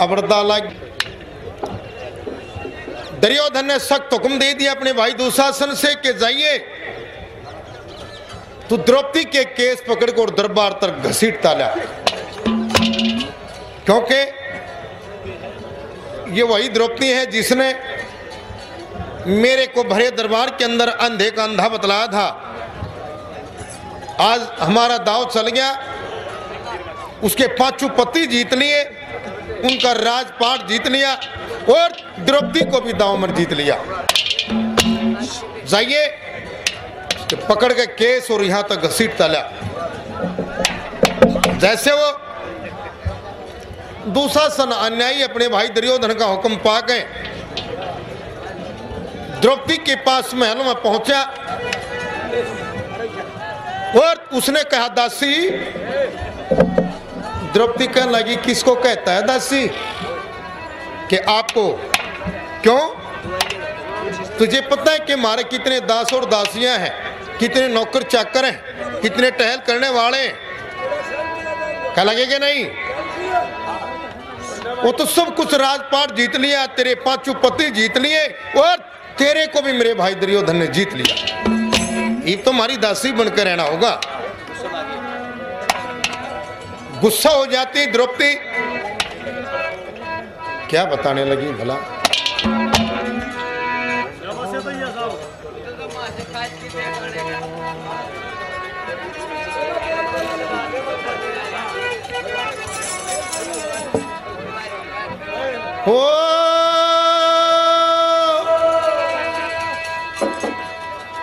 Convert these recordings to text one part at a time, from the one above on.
लग दुर्योधन ने सख्त हुक्म दे दिया अपने भाई दुशासन से कि जाइए। तू द्रौपदी के केस पकड़ कर दरबार तक घसीटता ला। क्योंकि ये वही द्रौपदी है जिसने मेरे को भरे दरबार के अंदर अंधे का अंधा बतलाया था। आज हमारा दाव चल गया। उसके पाँचों पति जीत लिए। उनका राजपाट जीत लिया और द्रौपदी को भी में जीत लिया। जाइए, पकड़ के केस और यहाँ तक घसीट तला। जैसे वो दूसरा सन अन्यायी अपने भाई दुर्योधन का हुक्म पा गए। द्रौपदी के पास महल में पहुँचा और उसने कहा, दासी द्रौपदी कहने लगी, किसको कहता है दासी? कि आपको। क्यों? तुझे पता है कि हमारे कितने दास और दासियाँ हैं, कितने नौकर चाकर हैं, कितने टहल करने वाले हैं। क्या लगेगा नहीं? वो तो सब कुछ राजपाट जीत लिया, तेरे पाँचों पति जीत लिए, और तेरे को भी मेरे भाई दुर्योधन ने जीत लिया। ये तो हमारी दासी बनकर रहना होगा। गुस्सा हो जाती, द्रौपदी। क्या बताने लगी भला? हो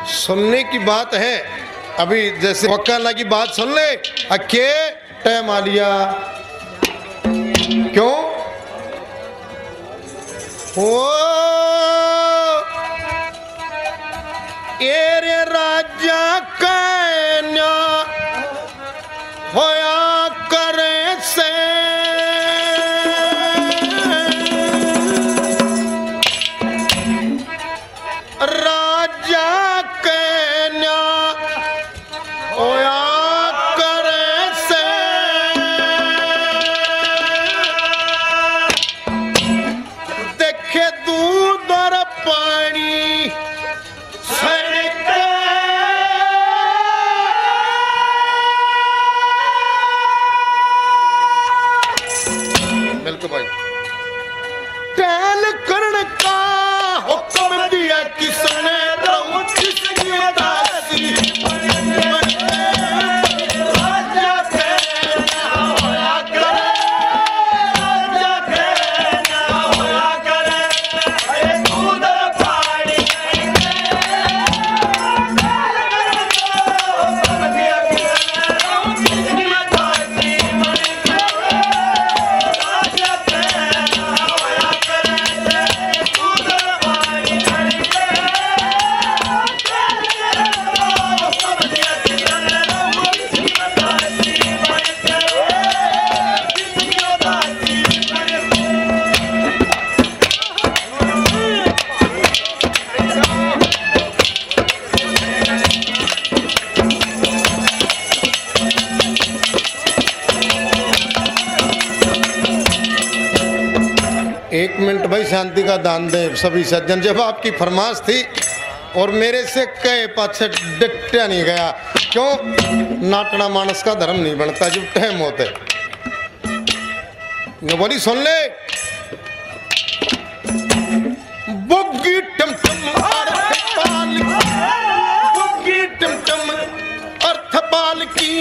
सुनने की बात है। अभी जैसे वक्काला की बात सुन ले, अके। टाइम मालिया। लिया क्यों? ओ! एरे शांति का दान दे सभी सज्जन। जब आपकी फरमाश थी और मेरे से कहे पाछे डटया नहीं गया, क्यों? नाटना मानस का धर्म नहीं बनता, जब टाइम होते। बोली, सुन ले। बुग्गी टमटम अर्थपाल बुग्गी टमटम अर्थपाल की,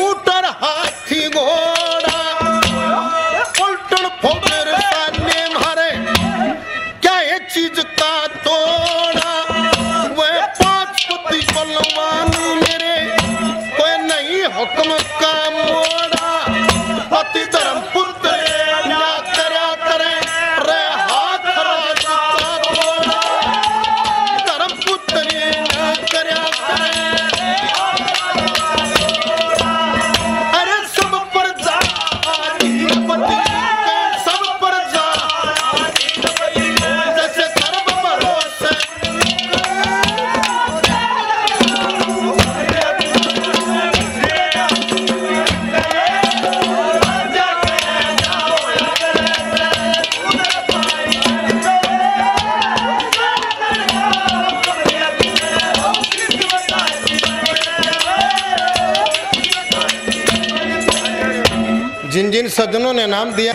ऊटर हाथी घोड़ा नहीं हुक्म का मोड़ा इन सदनों ने नाम दिया।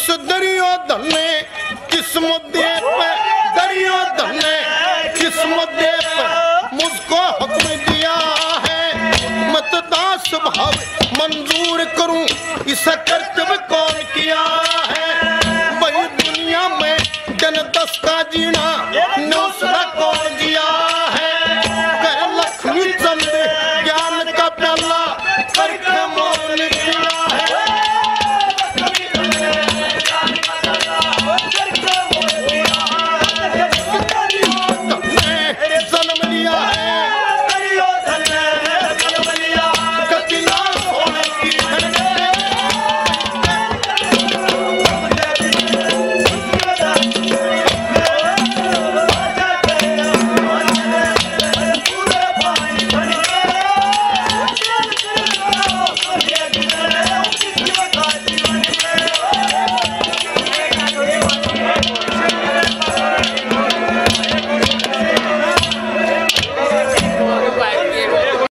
उस दरियो धने किस मुद्दे पे दरियो धने किस मुद्दे पे मुझको हुक्म दिया है? मतदास भाव मंजूर करूँ, इस कर्तव्य कौन किया है? वही दुनिया में जनदस का जीना